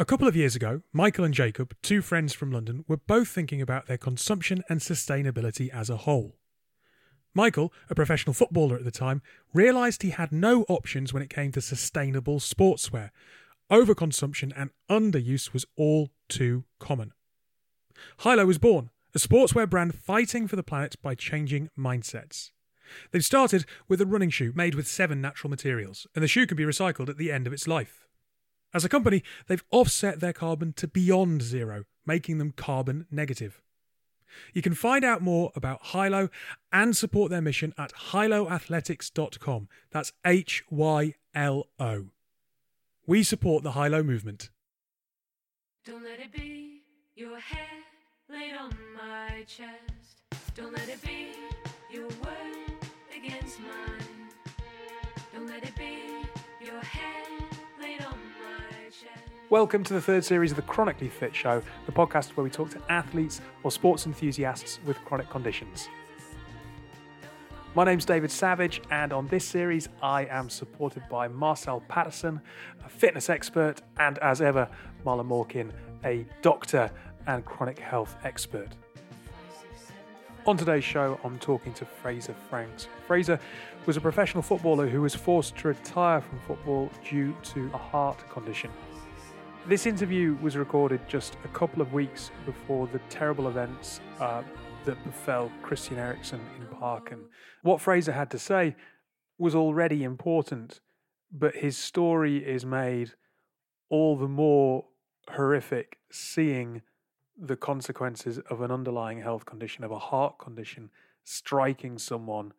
A couple of years ago, Michael and Jacob, two friends from London, were both thinking about their consumption and sustainability as a whole. Michael, a professional footballer at the time, realised he had no options when it came to sustainable sportswear. Overconsumption and underuse was all too common. Hylo was born, a sportswear brand fighting for the planet by changing mindsets. They've started with a running shoe made with seven natural materials, and the shoe can be recycled at the end of its life. As a company, they've offset their carbon to beyond zero, making them carbon negative. You can find out more about Hylo and support their mission at hyloathletics.com. That's H Y L O. We support the Hylo movement. Don't let it be your head laid on my chest. Don't let it be your word against mine. Welcome to the third series of the Chronically Fit Show, the podcast where we talk to athletes or sports enthusiasts with chronic conditions. My name's David Savage, and on this series, I am supported by Marcel Patterson, a fitness expert, and as ever, Marla Morkin, a doctor and chronic health expert. On today's show, I'm talking to Fraser Franks. Fraser was a professional footballer who was forced to retire from football due to a heart condition. This interview was recorded just a couple of weeks before the terrible events uh, that befell Christian Eriksen in Parken. What Fraser had to say was already important, but his story is made all the more horrific seeing the consequences of an underlying health condition, of a heart condition, striking someone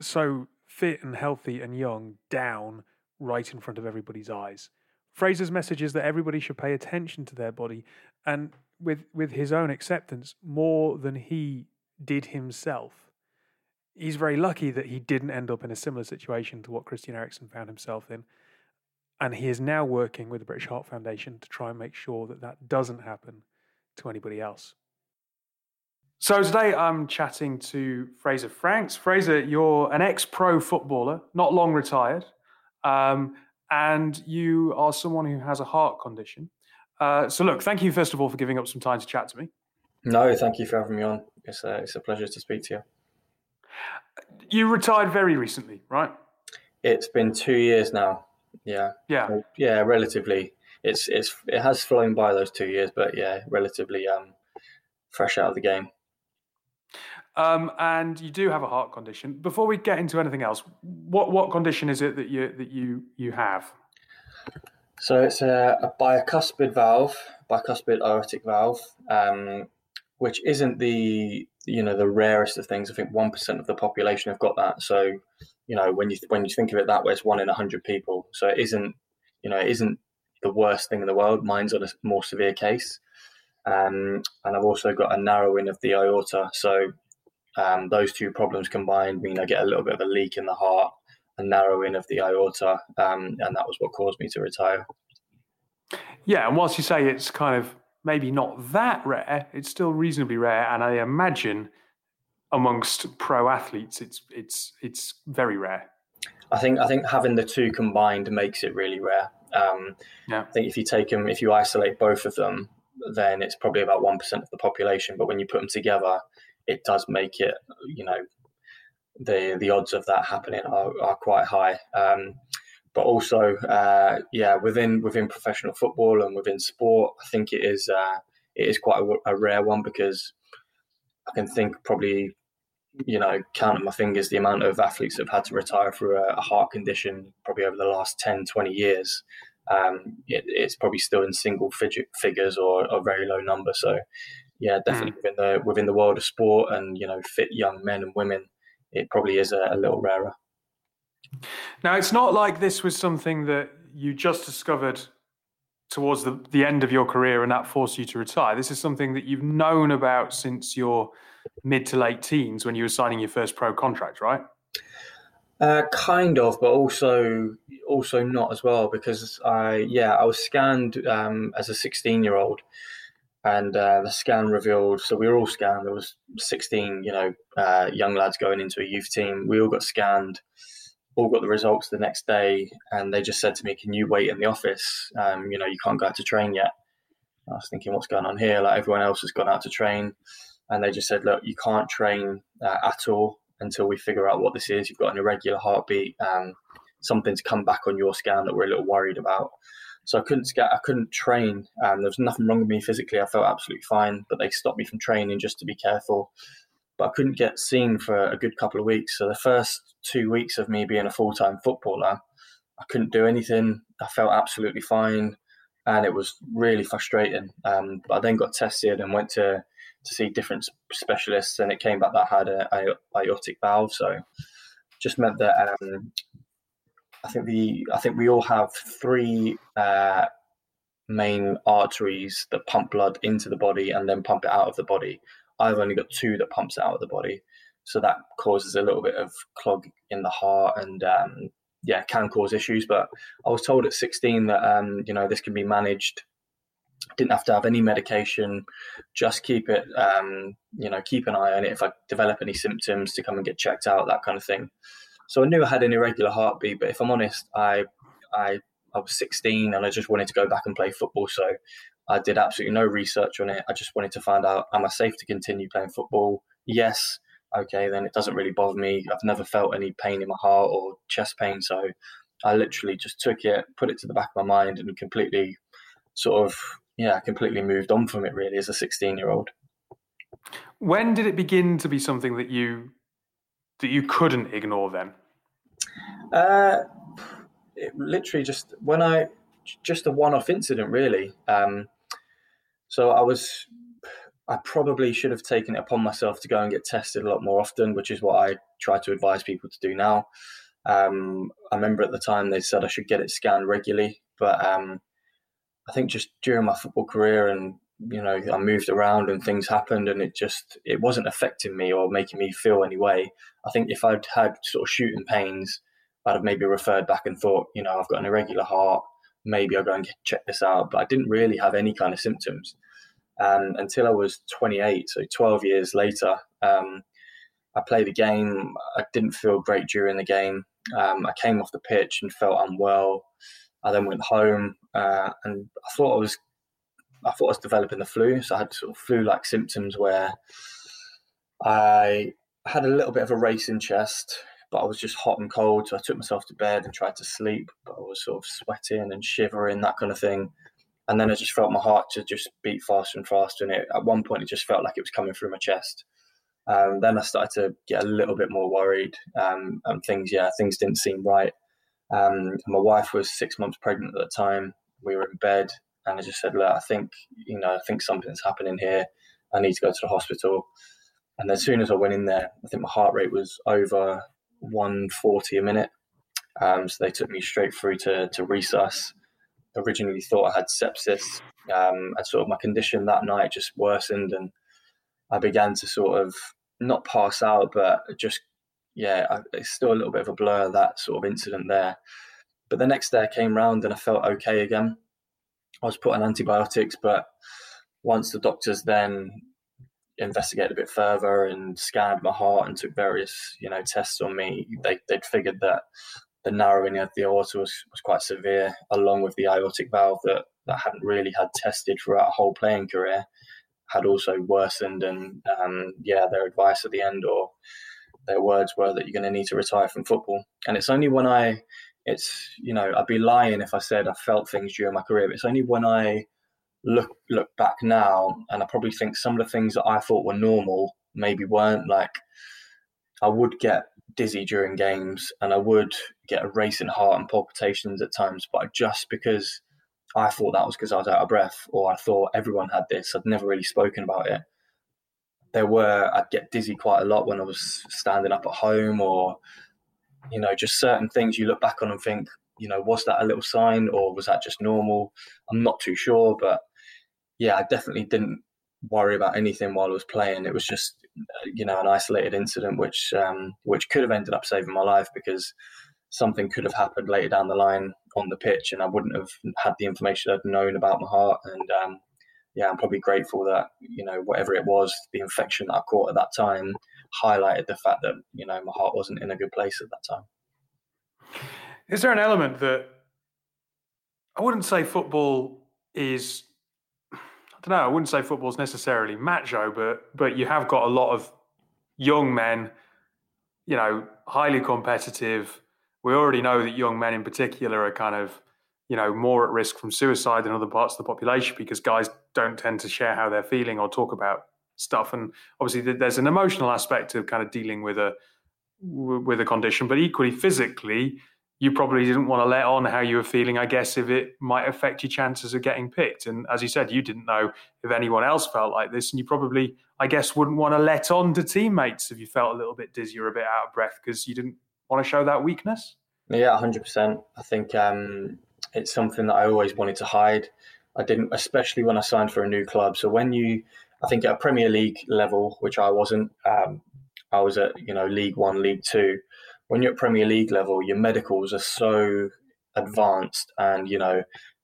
so fit and healthy and young down right in front of everybody's eyes. Fraser's message is that everybody should pay attention to their body and with, with his own acceptance more than he did himself. He's very lucky that he didn't end up in a similar situation to what Christian Eriksen found himself in. And he is now working with the British Heart Foundation to try and make sure that that doesn't happen to anybody else. So today I'm chatting to Fraser Franks. Fraser, you're an ex-pro footballer, not long retired, um, and you are someone who has a heart condition. Uh, so look, thank you first of all for giving up some time to chat to me. No, thank you for having me on. It's a, it's a pleasure to speak to you. You retired very recently, right? It's been two years now. Yeah. Yeah. Yeah, relatively. It's it's it has flown by those two years, but yeah, relatively um fresh out of the game. Um, and you do have a heart condition. Before we get into anything else, what what condition is it that you that you you have? So it's a, a bicuspid valve, bicuspid aortic valve, um, which isn't the you know the rarest of things. I think one percent of the population have got that. So you know when you when you think of it that way, it's one in a hundred people. So it isn't you know it isn't the worst thing in the world. Mine's on a more severe case, um, and I've also got a narrowing of the aorta. So um, those two problems combined mean I get a little bit of a leak in the heart, a narrowing of the aorta, um, and that was what caused me to retire. Yeah, and whilst you say it's kind of maybe not that rare, it's still reasonably rare, and I imagine amongst pro athletes, it's it's it's very rare. I think I think having the two combined makes it really rare. Um, Yeah. I think if you take them, if you isolate both of them, then it's probably about one percent of the population. But when you put them together, it does make it, you know, the the odds of that happening are, are quite high. Um, but also, uh, yeah, within within professional football and within sport, I think it is uh, it is quite a, a rare one because I can think probably, you know, count on my fingers the amount of athletes that have had to retire through a, a heart condition probably over the last 10, 20 years. Um, it, it's probably still in single fig- figures or a very low number. So, yeah, definitely within the within the world of sport and you know fit young men and women, it probably is a, a little rarer. Now, it's not like this was something that you just discovered towards the, the end of your career and that forced you to retire. This is something that you've known about since your mid to late teens when you were signing your first pro contract, right? Uh, kind of, but also also not as well because I yeah I was scanned um, as a 16 year old, and uh, the scan revealed so we were all scanned. There was 16 you know uh, young lads going into a youth team. We all got scanned, all got the results the next day, and they just said to me, "Can you wait in the office? Um, you know, you can't go out to train yet." I was thinking, "What's going on here?" Like everyone else has gone out to train, and they just said, "Look, you can't train uh, at all until we figure out what this is. You've got an irregular heartbeat. Um, something's come back on your scan that we're a little worried about." So I couldn't get, I couldn't train. Um, there was nothing wrong with me physically. I felt absolutely fine, but they stopped me from training just to be careful but I couldn't get seen for a good couple of weeks. So the first two weeks of me being a full time footballer, I couldn't do anything. I felt absolutely fine, and it was really frustrating. Um, I then got tested and went to to see different specialists, and it came back that I had a aortic valve. So just meant that um, I think the I think we all have three. Uh, main arteries that pump blood into the body and then pump it out of the body I've only got two that pumps out of the body, so that causes a little bit of clog in the heart and um, yeah, can cause issues. But I was told at 16 that um, you know this can be managed. Didn't have to have any medication, just keep it, um, you know, keep an eye on it. If I develop any symptoms, to come and get checked out, that kind of thing. So I knew I had an irregular heartbeat, but if I'm honest, I, I, I was 16 and I just wanted to go back and play football. So I did absolutely no research on it. I just wanted to find out am I safe to continue playing football? Yes. Okay, then it doesn't really bother me. I've never felt any pain in my heart or chest pain. So I literally just took it, put it to the back of my mind, and completely sort of, yeah, completely moved on from it really as a 16 year old. When did it begin to be something that you that you couldn't ignore then? Uh, it literally just when I just a one-off incident really. Um, so I was, I probably should have taken it upon myself to go and get tested a lot more often, which is what I try to advise people to do now. Um, I remember at the time they said I should get it scanned regularly, but um, I think just during my football career and you know I moved around and things happened and it just it wasn't affecting me or making me feel any way. I think if I'd had sort of shooting pains, I'd have maybe referred back and thought, you know, I've got an irregular heart. Maybe I'll go and check this out. But I didn't really have any kind of symptoms um, until I was 28, so 12 years later. Um, I played a game. I didn't feel great during the game. Um, I came off the pitch and felt unwell. I then went home uh, and I thought I was, I thought I was developing the flu. So I had sort of flu-like symptoms where I had a little bit of a racing chest, but I was just hot and cold. So I took myself to bed and tried to sleep, but I was sort of sweating and shivering, that kind of thing and then I just felt my heart to just beat faster and faster. And it, at one point, it just felt like it was coming through my chest. Um, then I started to get a little bit more worried, um, and things, yeah, things didn't seem right. Um, my wife was six months pregnant at the time. We were in bed, and I just said, "Look, I think, you know, I think something's happening here. I need to go to the hospital." And as soon as I went in there, I think my heart rate was over 140 a minute. Um, so they took me straight through to to resus originally thought I had sepsis, um, and sort of my condition that night just worsened, and I began to sort of not pass out, but just yeah, I, it's still a little bit of a blur that sort of incident there. But the next day I came round and I felt okay again. I was put on antibiotics, but once the doctors then investigated a bit further and scanned my heart and took various you know tests on me, they they'd figured that the narrowing of the aorta was, was quite severe, along with the aortic valve that, that hadn't really had tested throughout a whole playing career, had also worsened. And um, yeah, their advice at the end or their words were that you're going to need to retire from football. And it's only when I, it's, you know, I'd be lying if I said I felt things during my career, but it's only when I look look back now and I probably think some of the things that I thought were normal maybe weren't like I would get dizzy during games and I would get a racing heart and palpitations at times, but just because I thought that was because I was out of breath or I thought everyone had this, I'd never really spoken about it. There were, I'd get dizzy quite a lot when I was standing up at home or, you know, just certain things you look back on and think, you know, was that a little sign or was that just normal? I'm not too sure, but yeah, I definitely didn't worry about anything while I was playing. It was just you know an isolated incident which um, which could have ended up saving my life because something could have happened later down the line on the pitch and I wouldn't have had the information I'd known about my heart and um, yeah I'm probably grateful that you know whatever it was the infection that I caught at that time highlighted the fact that you know my heart wasn't in a good place at that time Is there an element that I wouldn't say football is I don't know, I wouldn't say football's necessarily macho, but but you have got a lot of young men, you know, highly competitive. We already know that young men in particular are kind of, you know, more at risk from suicide than other parts of the population because guys don't tend to share how they're feeling or talk about stuff. And obviously, there's an emotional aspect of kind of dealing with a with a condition, but equally physically, you probably didn't want to let on how you were feeling, I guess, if it might affect your chances of getting picked. And as you said, you didn't know if anyone else felt like this. And you probably, I guess, wouldn't want to let on to teammates if you felt a little bit dizzy or a bit out of breath because you didn't want to show that weakness. Yeah, 100%. I think um, it's something that I always wanted to hide. I didn't, especially when I signed for a new club. So when you, I think at a Premier League level, which I wasn't, um, I was at, you know, League One, League Two when you're at Premier League level, your medicals are so advanced, and you know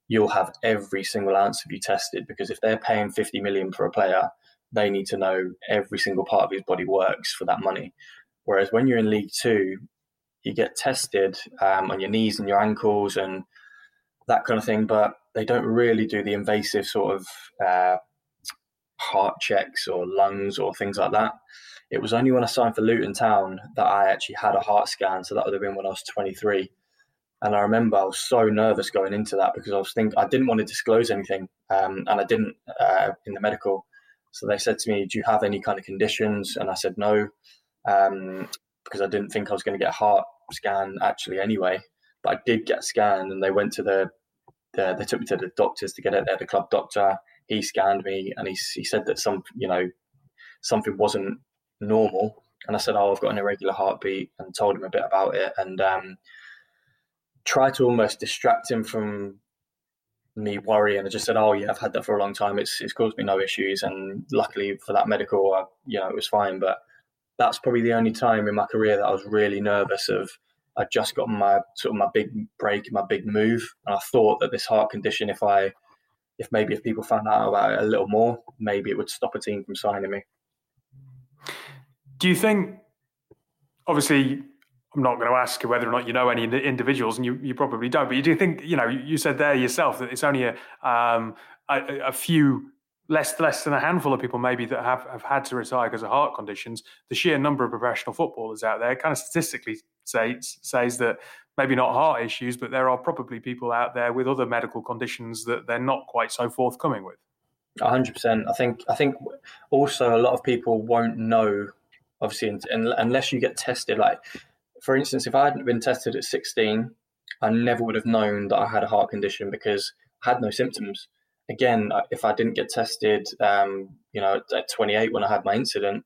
you'll have every single ounce of you tested because if they're paying 50 million for a player, they need to know every single part of his body works for that money. Whereas when you're in League Two, you get tested um, on your knees and your ankles and that kind of thing, but they don't really do the invasive sort of uh, heart checks or lungs or things like that. It was only when I signed for Luton Town that I actually had a heart scan. So that would have been when I was 23. And I remember I was so nervous going into that because I was think I didn't want to disclose anything, um, and I didn't uh, in the medical. So they said to me, "Do you have any kind of conditions?" And I said no, um, because I didn't think I was going to get a heart scan actually anyway. But I did get scanned, and they went to the, the they took me to the doctors to get it there. The club doctor he scanned me, and he he said that some you know something wasn't normal. And I said, "Oh, I've got an irregular heartbeat," and told him a bit about it, and um, tried to almost distract him from me worrying. I just said, "Oh, yeah, I've had that for a long time. It's it's caused me no issues, and luckily for that medical, I, you know, it was fine." But that's probably the only time in my career that I was really nervous of. I just got my sort of my big break, my big move, and I thought that this heart condition, if I, if maybe if people found out about it a little more, maybe it would stop a team from signing me. Do you think, obviously, I'm not going to ask you whether or not you know any individuals, and you, you probably don't, but you do think, you know, you said there yourself that it's only a, um, a, a, few, less less than a handful of people maybe that have, have had to retire because of heart conditions. The sheer number of professional footballers out there kind of statistically says, says that maybe not heart issues, but there are probably people out there with other medical conditions that they're not quite so forthcoming with. hundred percent. I think. I think also a lot of people won't know obviously, unless you get tested. Like, for instance, if I hadn't been tested at 16, I never would have known that I had a heart condition because I had no symptoms. Again, if I didn't get tested, um, you know, at 28 when I had my incident,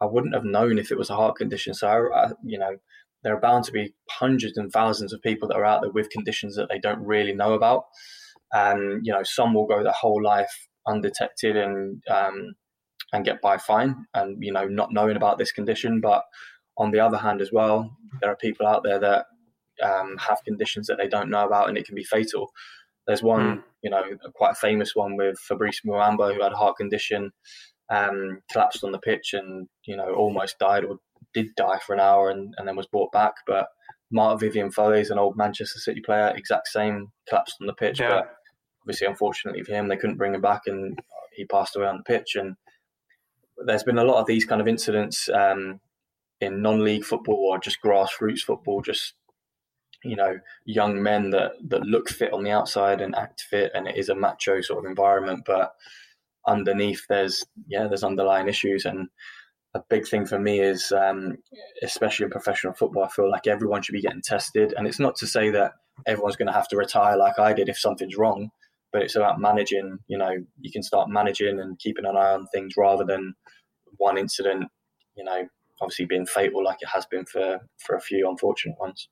I wouldn't have known if it was a heart condition. So, I, you know, there are bound to be hundreds and thousands of people that are out there with conditions that they don't really know about. And, you know, some will go their whole life undetected and um, and get by fine and you know not knowing about this condition but on the other hand as well there are people out there that um, have conditions that they don't know about and it can be fatal there's one mm. you know quite a famous one with fabrice muamba who had a heart condition um, collapsed on the pitch and you know almost died or did die for an hour and, and then was brought back but Marc-Vivien Foé an old Manchester City player, exact same, collapsed on the pitch. Yeah. But obviously, unfortunately for him, they couldn't bring him back, and he passed away on the pitch. And there's been a lot of these kind of incidents um, in non-league football or just grassroots football, just you know, young men that that look fit on the outside and act fit, and it is a macho sort of environment, but underneath there's yeah there's underlying issues and a big thing for me is um, especially in professional football i feel like everyone should be getting tested and it's not to say that everyone's going to have to retire like i did if something's wrong but it's about managing. You know, you can start managing and keeping an eye on things rather than one incident. You know, obviously being fatal like it has been for for a few unfortunate ones.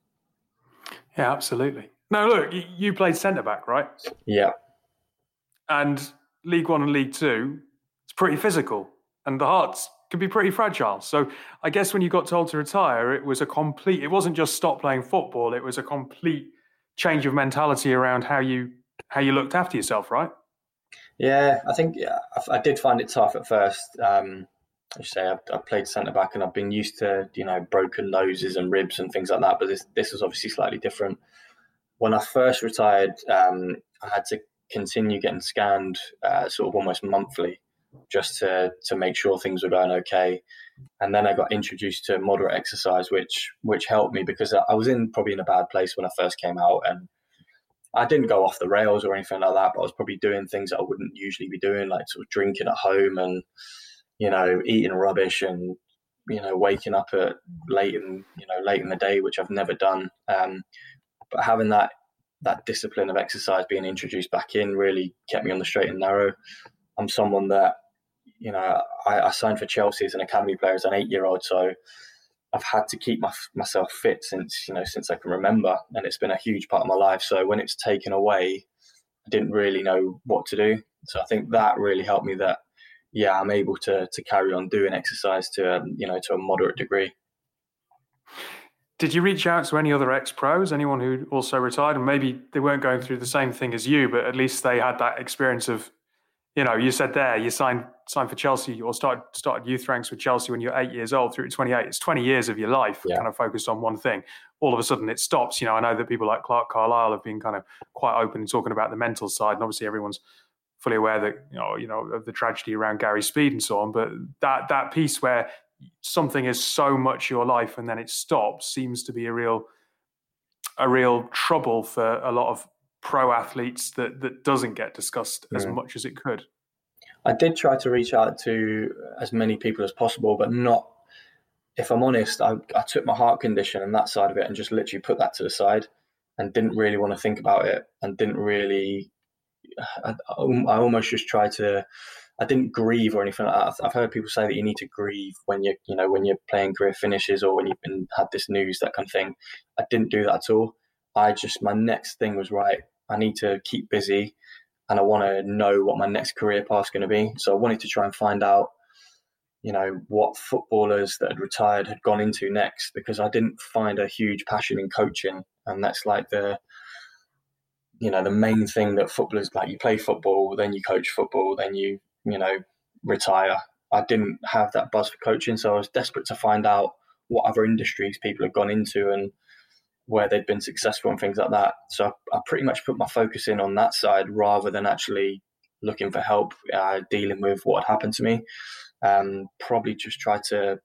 Yeah, absolutely. Now, look, you played centre back, right? Yeah. And League One and League Two, it's pretty physical, and the hearts can be pretty fragile. So, I guess when you got told to retire, it was a complete. It wasn't just stop playing football; it was a complete change of mentality around how you how you looked after yourself, right? Yeah, I think yeah, I, I did find it tough at first. Um, I say I've, I've played centre back and I've been used to you know broken noses and ribs and things like that. But this this was obviously slightly different. When I first retired, um, I had to continue getting scanned uh, sort of almost monthly just to to make sure things were going okay. And then I got introduced to moderate exercise, which which helped me because I was in probably in a bad place when I first came out, and I didn't go off the rails or anything like that. But I was probably doing things that I wouldn't usually be doing, like sort of drinking at home and you know eating rubbish and you know waking up at late in you know late in the day, which I've never done. Um, but having that that discipline of exercise being introduced back in really kept me on the straight and narrow. I'm someone that, you know, I, I signed for Chelsea as an academy player as an eight year old. So I've had to keep my, myself fit since, you know, since I can remember. And it's been a huge part of my life. So when it's taken away, I didn't really know what to do. So I think that really helped me that, yeah, I'm able to, to carry on doing exercise to, a, you know, to a moderate degree. Did you reach out to any other ex pros, anyone who also retired, and maybe they weren't going through the same thing as you, but at least they had that experience of you know, you said there you signed signed for Chelsea or started started youth ranks with Chelsea when you're eight years old through to 28. It's 20 years of your life yeah. kind of focused on one thing. All of a sudden it stops. You know, I know that people like Clarke Carlisle have been kind of quite open in talking about the mental side, and obviously everyone's fully aware that you know you know of the tragedy around Gary Speed and so on. But that that piece where something is so much your life and then it stops seems to be a real a real trouble for a lot of pro athletes that that doesn't get discussed as mm. much as it could. I did try to reach out to as many people as possible, but not. If I'm honest, I, I took my heart condition and that side of it and just literally put that to the side and didn't really want to think about it and didn't really. I, I almost just tried to. I didn't grieve or anything like that. I've heard people say that you need to grieve when you, you know, when your playing career finishes or when you've been had this news, that kind of thing. I didn't do that at all. I just my next thing was right. I need to keep busy, and I want to know what my next career path is going to be. So I wanted to try and find out, you know, what footballers that had retired had gone into next because I didn't find a huge passion in coaching, and that's like the you know the main thing that footballers like you play football then you coach football then you you know retire i didn't have that buzz for coaching so i was desperate to find out what other industries people had gone into and where they'd been successful and things like that. So I, pretty much put my focus in on that side rather than actually looking for help uh, dealing with what had happened to me. Um, probably just try to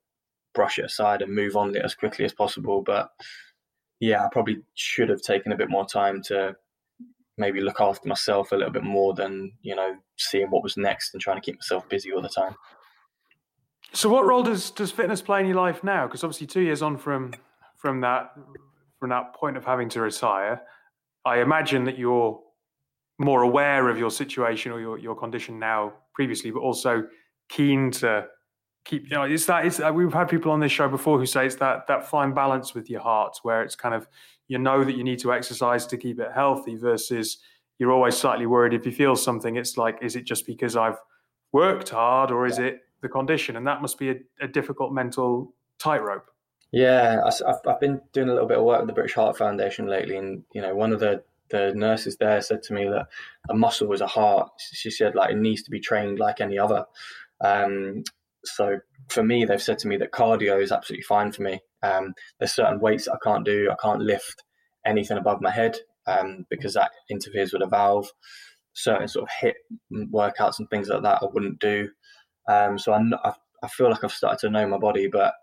brush it aside and move on it as quickly as possible. But yeah, I probably should have taken a bit more time to maybe look after myself a little bit more than you know seeing what was next and trying to keep myself busy all the time. So, what role does does fitness play in your life now? Because obviously, two years on from from that that point of having to retire, I imagine that you're more aware of your situation or your, your condition now previously, but also keen to keep you know it's that it's uh, we've had people on this show before who say it's that that fine balance with your heart where it's kind of you know that you need to exercise to keep it healthy versus you're always slightly worried if you feel something. It's like is it just because i've worked hard or is it the condition? And that must be a, a difficult mental tightrope yeah, I've, I've been doing a little bit of work with the British Heart Foundation lately, and you know, one of the the nurses there said to me that a muscle is a heart. She said like it needs to be trained like any other. Um, so for me, they've said to me that cardio is absolutely fine for me. Um, there's certain weights I can't do. I can't lift anything above my head um, because that interferes with a valve. Certain sort of HIIT workouts and things like that I wouldn't do. Um, so I, I feel like I've started to know my body, but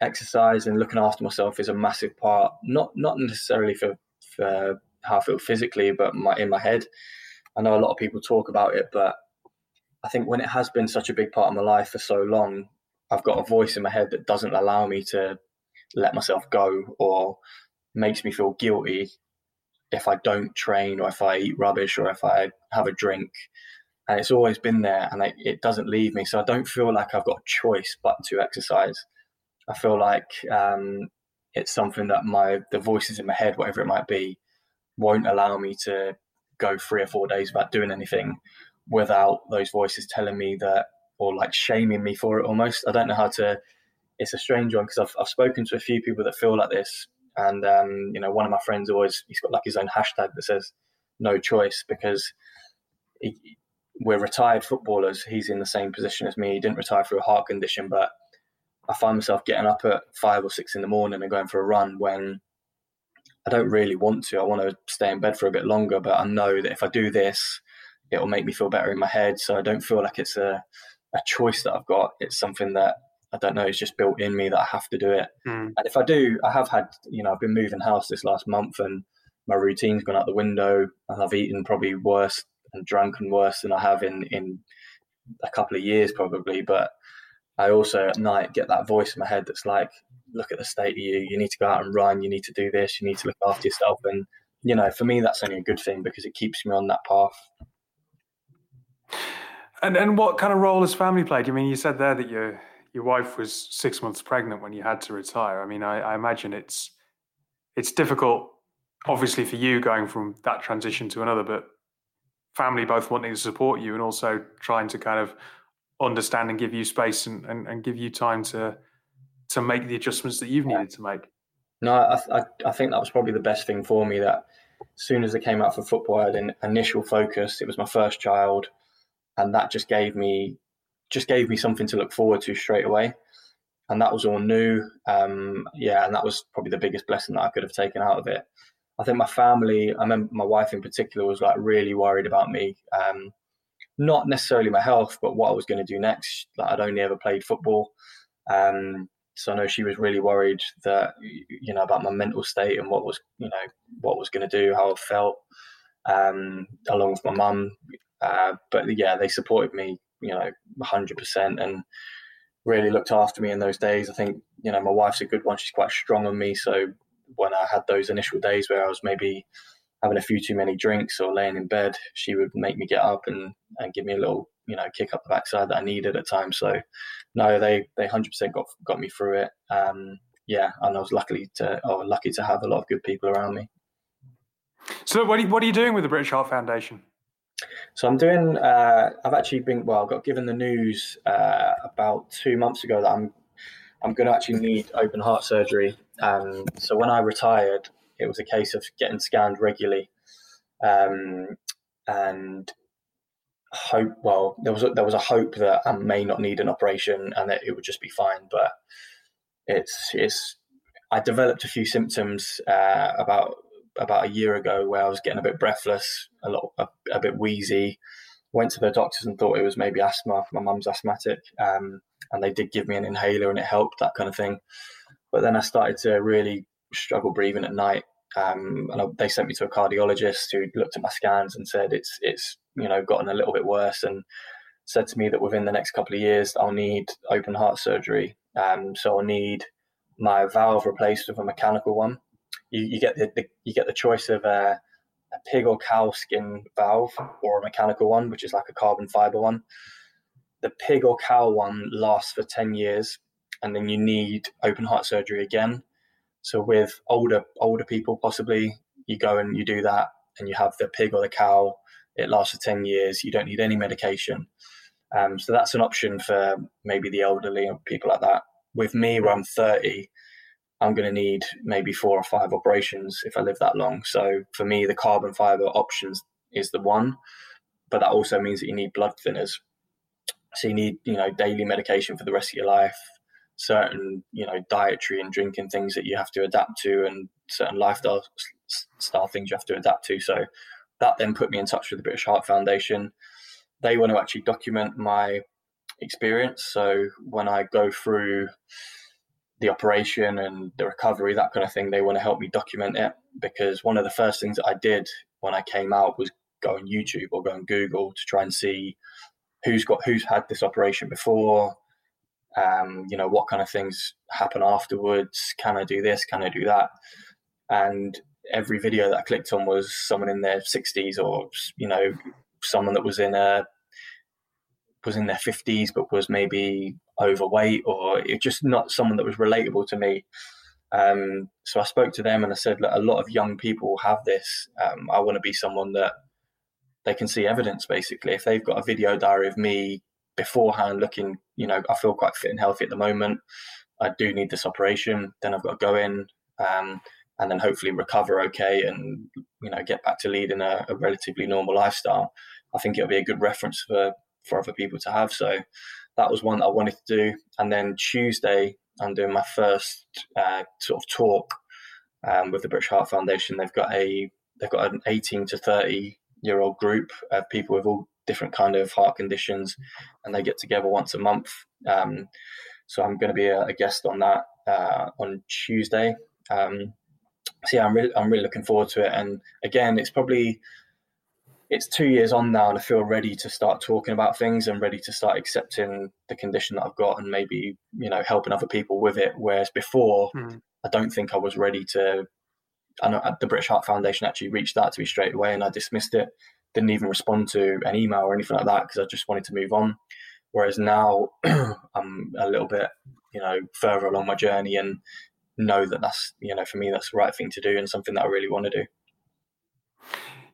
exercise and looking after myself is a massive part. Not not necessarily for for how I feel physically, but my in my head. I know a lot of people talk about it, but I think when it has been such a big part of my life for so long, I've got a voice in my head that doesn't allow me to let myself go or makes me feel guilty if I don't train or if I eat rubbish or if I have a drink. And it's always been there and it doesn't leave me. So I don't feel like I've got a choice but to exercise. I feel like um, it's something that my the voices in my head, whatever it might be, won't allow me to go three or four days without doing anything without those voices telling me that or like shaming me for it almost. I don't know how to. It's a strange one because I've I've spoken to a few people that feel like this, and um, you know, one of my friends always he's got like his own hashtag that says "no choice" because he, we're retired footballers. He's in the same position as me. He didn't retire through a heart condition, but I find myself getting up at five or six in the morning and going for a run when I don't really want to. I want to stay in bed for a bit longer, but I know that if I do this, it will make me feel better in my head. So I don't feel like it's a, a choice that I've got. It's something that I don't know, it's just built in me that I have to do it. Mm. And if I do, I have had, you know, I've been moving house this last month and my routine's gone out the window and I've eaten probably worse and drunk and worse than I have in, in a couple of years probably. But I also at night get that voice in my head that's like, look at the state of you. You need to go out and run. You need to do this. You need to look after yourself. And, you know, for me, that's only a good thing because it keeps me on that path. And and what kind of role has family played? I mean, you said there that your your wife was six months pregnant when you had to retire. I mean, I, I imagine it's it's difficult, obviously, for you going from that transition to another, but family both wanting to support you and also trying to kind of understand and give you space and, and, and give you time to to make the adjustments that you've needed to make. No, I, I, I think that was probably the best thing for me. That as soon as I came out for football, I had an initial focus. It was my first child, and that just gave me just gave me something to look forward to straight away. And that was all new. Um, yeah, and that was probably the biggest blessing that I could have taken out of it. I think my family, I remember my wife in particular, was like really worried about me. Um, not necessarily my health, but what I was going to do next. Like I'd only ever played football. Um, so I know she was really worried that you know about my mental state and what was you know what was going to do, how I felt, um, along with my mum. Uh, but yeah, they supported me, you know, hundred percent, and really looked after me in those days. I think you know my wife's a good one; she's quite strong on me. So when I had those initial days where I was maybe having a few too many drinks or laying in bed, she would make me get up and, and give me a little, you know, kick up the backside that I needed at times. So no, they they hundred percent got got me through it. Um, yeah, and I was lucky to oh, lucky to have a lot of good people around me. So what are you, what are you doing with the British Heart Foundation? So I'm doing. Uh, I've actually been well. I got given the news uh, about two months ago that I'm I'm going to actually need open heart surgery. Um, so when I retired, it was a case of getting scanned regularly, um, and hope. Well, there was a, there was a hope that I may not need an operation and that it would just be fine. But it's it's. I developed a few symptoms uh, about about a year ago where I was getting a bit breathless, a lot, a, a bit wheezy. Went to the doctors and thought it was maybe asthma. My mum's asthmatic, um, and they did give me an inhaler and it helped that kind of thing. But then I started to really struggle breathing at night. Um, and I, they sent me to a cardiologist who looked at my scans and said it's it's you know gotten a little bit worse and said to me that within the next couple of years I'll need open heart surgery. Um, so I'll need my valve replaced with a mechanical one. You, you get the, the, you get the choice of a, a pig or cow skin valve or a mechanical one, which is like a carbon fiber one. The pig or cow one lasts for ten years, and then you need open heart surgery again so with older older people, possibly you go and you do that, and you have the pig or the cow. It lasts for ten years. You don't need any medication. Um, so that's an option for maybe the elderly and people like that. With me, where I'm 30, I'm going to need maybe four or five operations if I live that long. So for me, the carbon fiber options is the one, but that also means that you need blood thinners. So you need, you know, daily medication for the rest of your life certain you know dietary and drinking things that you have to adapt to and certain lifestyle style things you have to adapt to. So that then put me in touch with the british heart foundation. They want to actually document my experience. So when i go through the operation and the recovery that kind of thing they want to help me document it because one of the first things that i did when i came out was go on youtube or go on google to try and see who's got who's had this operation before um, you know, what kind of things happen afterwards? Can I do this? Can I do that? And every video that I clicked on was someone in their 60s or, you know, someone that was in a was in their 50s but was maybe overweight or it just not someone that was relatable to me. Um, so I spoke to them and I said, a lot of young people have this. Um, I want to be someone that they can see evidence basically. If they've got a video diary of me beforehand looking, you know, I feel quite fit and healthy at the moment. I do need this operation. Then I've got to go in um, and then hopefully recover okay and, you know, get back to leading a, a relatively normal lifestyle. I think it'll be a good reference for for other people to have. So that was one that I wanted to do. And then Tuesday, I'm doing my first uh, sort of talk um, with the British Heart Foundation. They've got a they've got an 18 to 30 year old group of people with all different kind of heart conditions, and they get together once a month. Um, so I'm going to be a, a guest on that uh, on Tuesday. Um, so yeah, I'm really I'm really looking forward to it. And again, it's probably it's two years on now, and I feel ready to start talking about things and ready to start accepting the condition that I've got, and maybe you know helping other people with it. Whereas before, mm. I don't think I was ready to. I know the British Heart Foundation actually reached out to me straight away, and I dismissed it. Didn't even respond to an email or anything like that because I just wanted to move on. Whereas now, I'm a little bit, you know, further along my journey and know that that's, you know, for me, that's the right thing to do and something that I really want to do.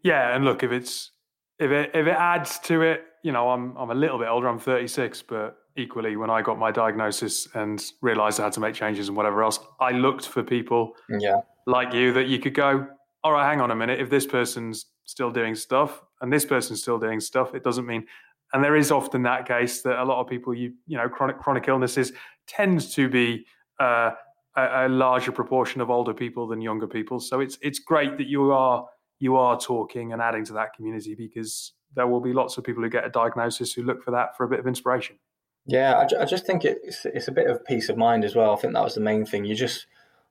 Yeah, and look, if it's if it if it adds to it, you know, I'm I'm a little bit older. I'm 36, but equally, when I got my diagnosis and realised I had to make changes and whatever else, I looked for people, yeah, like you, that you could go. All right, hang on a minute. If this person's still doing stuff and this person's still doing stuff, it doesn't mean. And there is often that case that a lot of people, you you know, chronic chronic illnesses tends to be uh, a, a larger proportion of older people than younger people. So it's it's great that you are you are talking and adding to that community because there will be lots of people who get a diagnosis who look for that for a bit of inspiration. Yeah, I, I just think it's it's a bit of peace of mind as well. I think that was the main thing. You just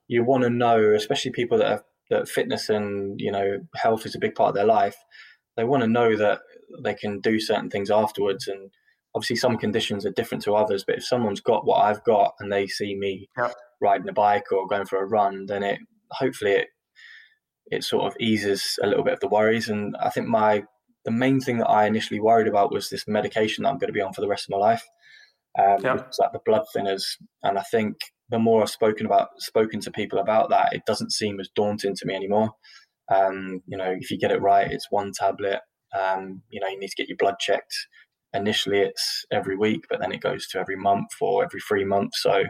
you want to know, especially people that have that fitness and you know health is a big part of their life. They want to know that they can do certain things afterwards, and obviously some conditions are different to others. But if someone's got what I've got and they see me riding a bike or going for a run, then it hopefully it it sort of eases a little bit of the worries. And I think my the main thing that I initially worried about was this medication that I'm going to be on for the rest of my life. Um, yeah. It's like the blood thinners, and I think the more I've spoken about spoken to people about that, it doesn't seem as daunting to me anymore. Um, you know, if you get it right, it's one tablet. Um, you know, you need to get your blood checked. Initially, it's every week, but then it goes to every month or every three months. So,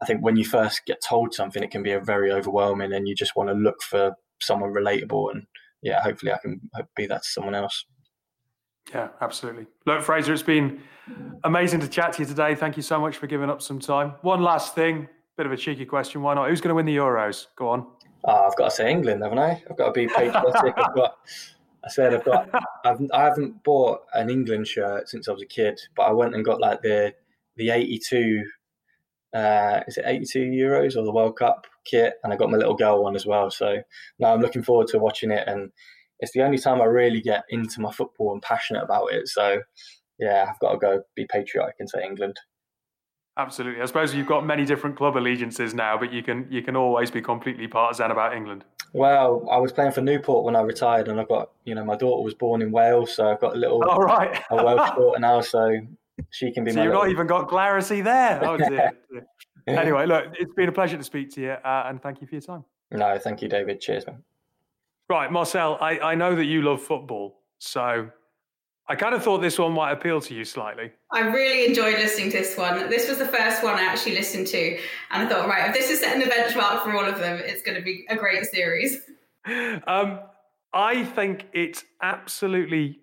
I think when you first get told something, it can be a very overwhelming, and you just want to look for someone relatable. And yeah, hopefully, I can be that to someone else. Yeah, absolutely. Look, Fraser, it's been amazing to chat to you today. Thank you so much for giving up some time. One last thing, bit of a cheeky question. Why not? Who's going to win the Euros? Go on. Oh, I've got to say England, haven't I? I've got to be patriotic. I've got. I said I've got. I've, I haven't bought an England shirt since I was a kid, but I went and got like the the '82. Uh, is it 82 Euros or the World Cup kit? And I got my little girl one as well. So now I'm looking forward to watching it and it's the only time I really get into my football and passionate about it. So, yeah, I've got to go be patriotic and say England. Absolutely. I suppose you've got many different club allegiances now, but you can you can always be completely partisan about England. Well, I was playing for Newport when I retired, and I got you know my daughter was born in Wales, so I've got a little all right a Welsh daughter now, so she can be. So you've not even got Clarity there. Oh dear. anyway, look, it's been a pleasure to speak to you, uh, and thank you for your time. No, thank you, David. Cheers, man. Right, Marcel, I, I know that you love football, so I kind of thought this one might appeal to you slightly. I really enjoyed listening to this one. This was the first one I actually listened to, and I thought, right, if this is setting the benchmark for all of them, it's going to be a great series. Um, I think it's absolutely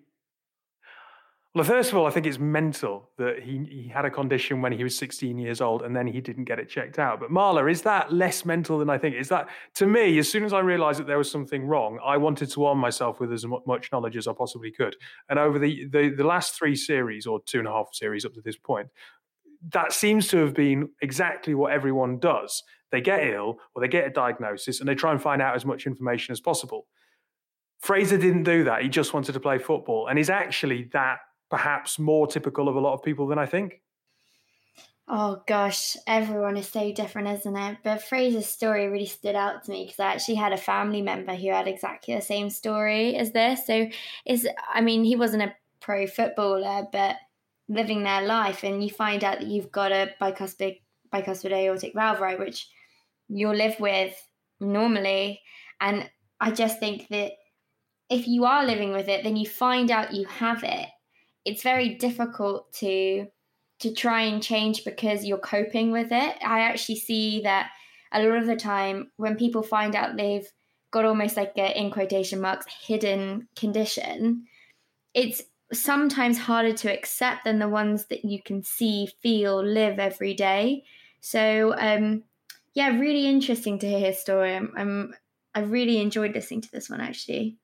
well, first of all, I think it's mental that he, he had a condition when he was 16 years old and then he didn't get it checked out. But Marla, is that less mental than I think? Is that, to me, as soon as I realized that there was something wrong, I wanted to arm myself with as much knowledge as I possibly could. And over the, the, the last three series, or two and a half series up to this point, that seems to have been exactly what everyone does. They get ill or they get a diagnosis and they try and find out as much information as possible. Fraser didn't do that. He just wanted to play football and he's actually that perhaps more typical of a lot of people than I think? Oh gosh, everyone is so different, isn't it? But Fraser's story really stood out to me because I actually had a family member who had exactly the same story as this. So is I mean, he wasn't a pro footballer, but living their life and you find out that you've got a bicuspid bicuspid aortic valve, right, which you'll live with normally. And I just think that if you are living with it, then you find out you have it it's very difficult to to try and change because you're coping with it. I actually see that a lot of the time when people find out they've got almost like a in quotation marks hidden condition, it's sometimes harder to accept than the ones that you can see, feel, live every day. So, um, yeah, really interesting to hear his story. I'm, I'm I really enjoyed listening to this one actually.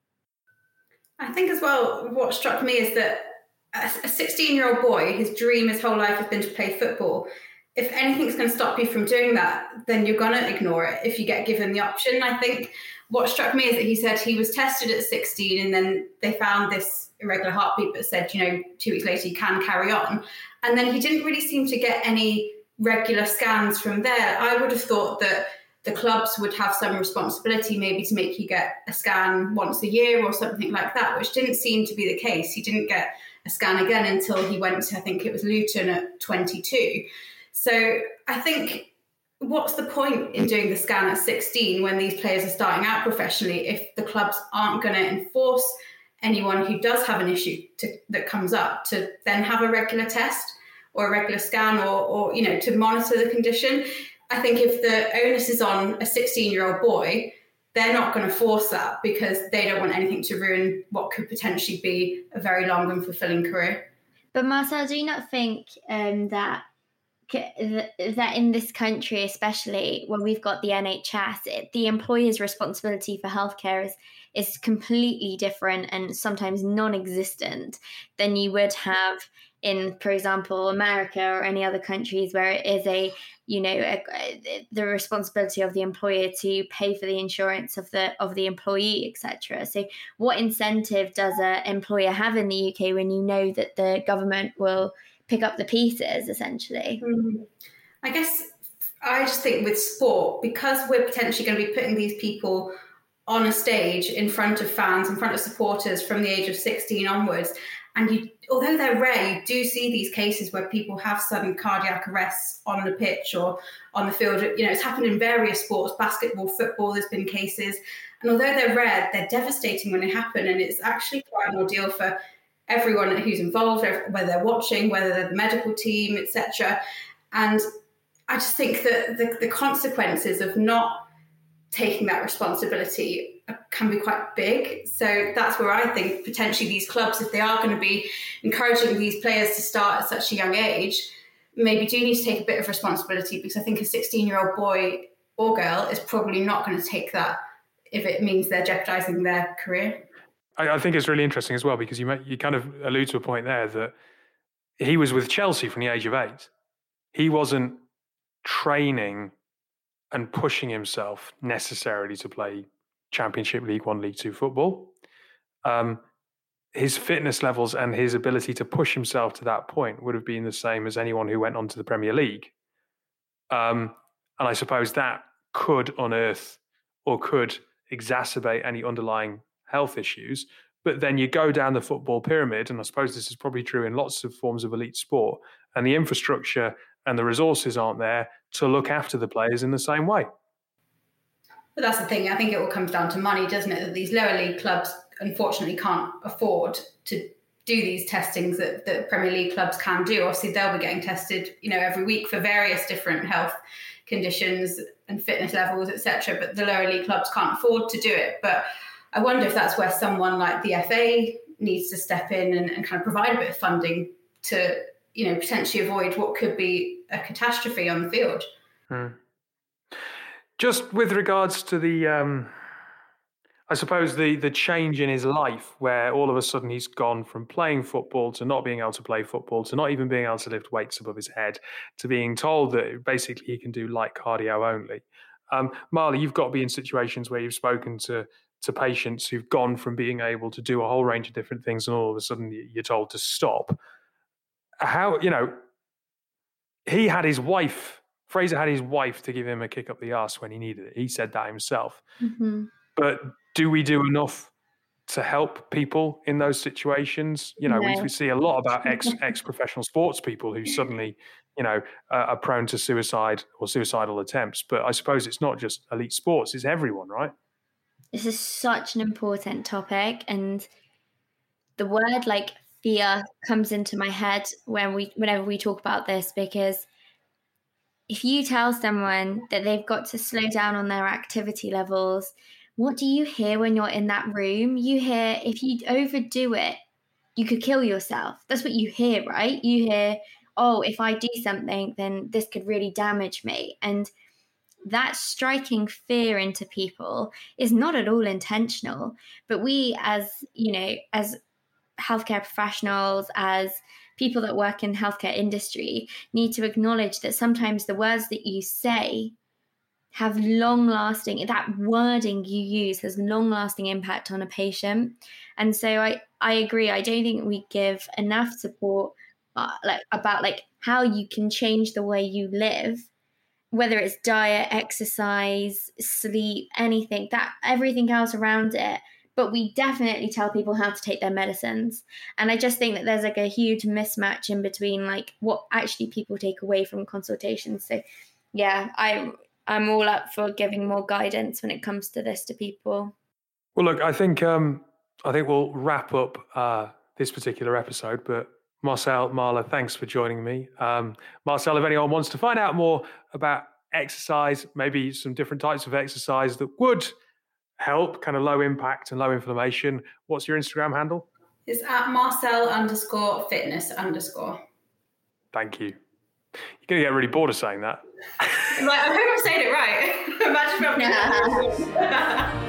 I think as well, what struck me is that a 16 year old boy, his dream his whole life has been to play football. If anything's going to stop you from doing that, then you're going to ignore it if you get given the option. I think what struck me is that he said he was tested at 16 and then they found this irregular heartbeat but said, you know, two weeks later you can carry on. And then he didn't really seem to get any regular scans from there. I would have thought that the clubs would have some responsibility maybe to make you get a scan once a year or something like that, which didn't seem to be the case. He didn't get a scan again until he went to, I think it was Luton at 22. So I think what's the point in doing the scan at 16 when these players are starting out professionally if the clubs aren't going to enforce anyone who does have an issue to, that comes up to then have a regular test or a regular scan or, or you know to monitor the condition I think if the onus is on a 16 year old boy, they're not going to force that because they don't want anything to ruin what could potentially be a very long and fulfilling career. But Marcel, do you not think um, that that in this country, especially when we've got the NHS, it, the employer's responsibility for healthcare is is completely different and sometimes non-existent than you would have in, for example, America or any other countries where it is a you know a, a, the responsibility of the employer to pay for the insurance of the of the employee etc so what incentive does an employer have in the uk when you know that the government will pick up the pieces essentially mm. i guess i just think with sport because we're potentially going to be putting these people on a stage in front of fans in front of supporters from the age of 16 onwards and you, although they're rare, you do see these cases where people have sudden cardiac arrests on the pitch or on the field. You know, it's happened in various sports, basketball, football. There's been cases, and although they're rare, they're devastating when they happen, and it's actually quite an ordeal for everyone who's involved, whether they're watching, whether they're the medical team, etc. And I just think that the, the consequences of not taking that responsibility can be quite big. So that's where I think potentially these clubs, if they are going to be encouraging these players to start at such a young age, maybe do need to take a bit of responsibility because I think a 16 year old boy or girl is probably not going to take that if it means they're jeopardizing their career. I, I think it's really interesting as well because you you kind of allude to a point there that he was with Chelsea from the age of eight. He wasn't training and pushing himself necessarily to play Championship, League One, League Two football. Um, his fitness levels and his ability to push himself to that point would have been the same as anyone who went on to the Premier League. Um, and I suppose that could unearth or could exacerbate any underlying health issues. But then you go down the football pyramid, and I suppose this is probably true in lots of forms of elite sport, and the infrastructure and the resources aren't there to look after the players in the same way. But that's the thing. I think it all comes down to money, doesn't it? That these lower league clubs unfortunately can't afford to do these testings that, that Premier League clubs can do. Obviously, they'll be getting tested, you know, every week for various different health conditions and fitness levels, etc. But the lower league clubs can't afford to do it. But I wonder if that's where someone like the FA needs to step in and, and kind of provide a bit of funding to, you know, potentially avoid what could be a catastrophe on the field. Hmm. Just with regards to the, um, I suppose the the change in his life, where all of a sudden he's gone from playing football to not being able to play football to not even being able to lift weights above his head to being told that basically he can do light cardio only. Um, Marley, you've got to be in situations where you've spoken to to patients who've gone from being able to do a whole range of different things and all of a sudden you're told to stop. How you know he had his wife Fraser had his wife to give him a kick up the arse when he needed it. He said that himself. Mm-hmm. But do we do enough to help people in those situations? You know, no. we, we, see a lot about ex ex professional sports people who suddenly, you know, uh, are prone to suicide or suicidal attempts. But I suppose it's not just elite sports; it's everyone, right? This is such an important topic, and the word like fear comes into my head when we whenever we talk about this because if you tell someone that they've got to slow down on their activity levels, what do you hear when you're in that room? You hear if you overdo it, you could kill yourself. That's what you hear, right? You hear, oh, if I do something, then this could really damage me. And that striking fear into people is not at all intentional. But we, as you know, as healthcare professionals, as people that work in healthcare industry, need to acknowledge that sometimes the words that you say have long lasting that wording you use has long lasting impact on a patient. And so i i agree. I don't think we give enough support uh, like about like how you can change the way you live whether it's diet exercise sleep anything that everything else around it but we definitely tell people how to take their medicines and i just think that there's like a huge mismatch in between like what actually people take away from consultations so yeah i I'm all up for giving more guidance when it comes to this to people. Well, look, I think um, I think we'll wrap up uh, this particular episode. But Marcel, Marla, thanks for joining me. Um, Marcel, if anyone wants to find out more about exercise, maybe some different types of exercise that would help, kind of low impact and low inflammation, what's your Instagram handle? It's at Marcel underscore fitness underscore. Thank you. You're going to get really bored of saying that. like, I hope I'm saying it right. Imagine if I'm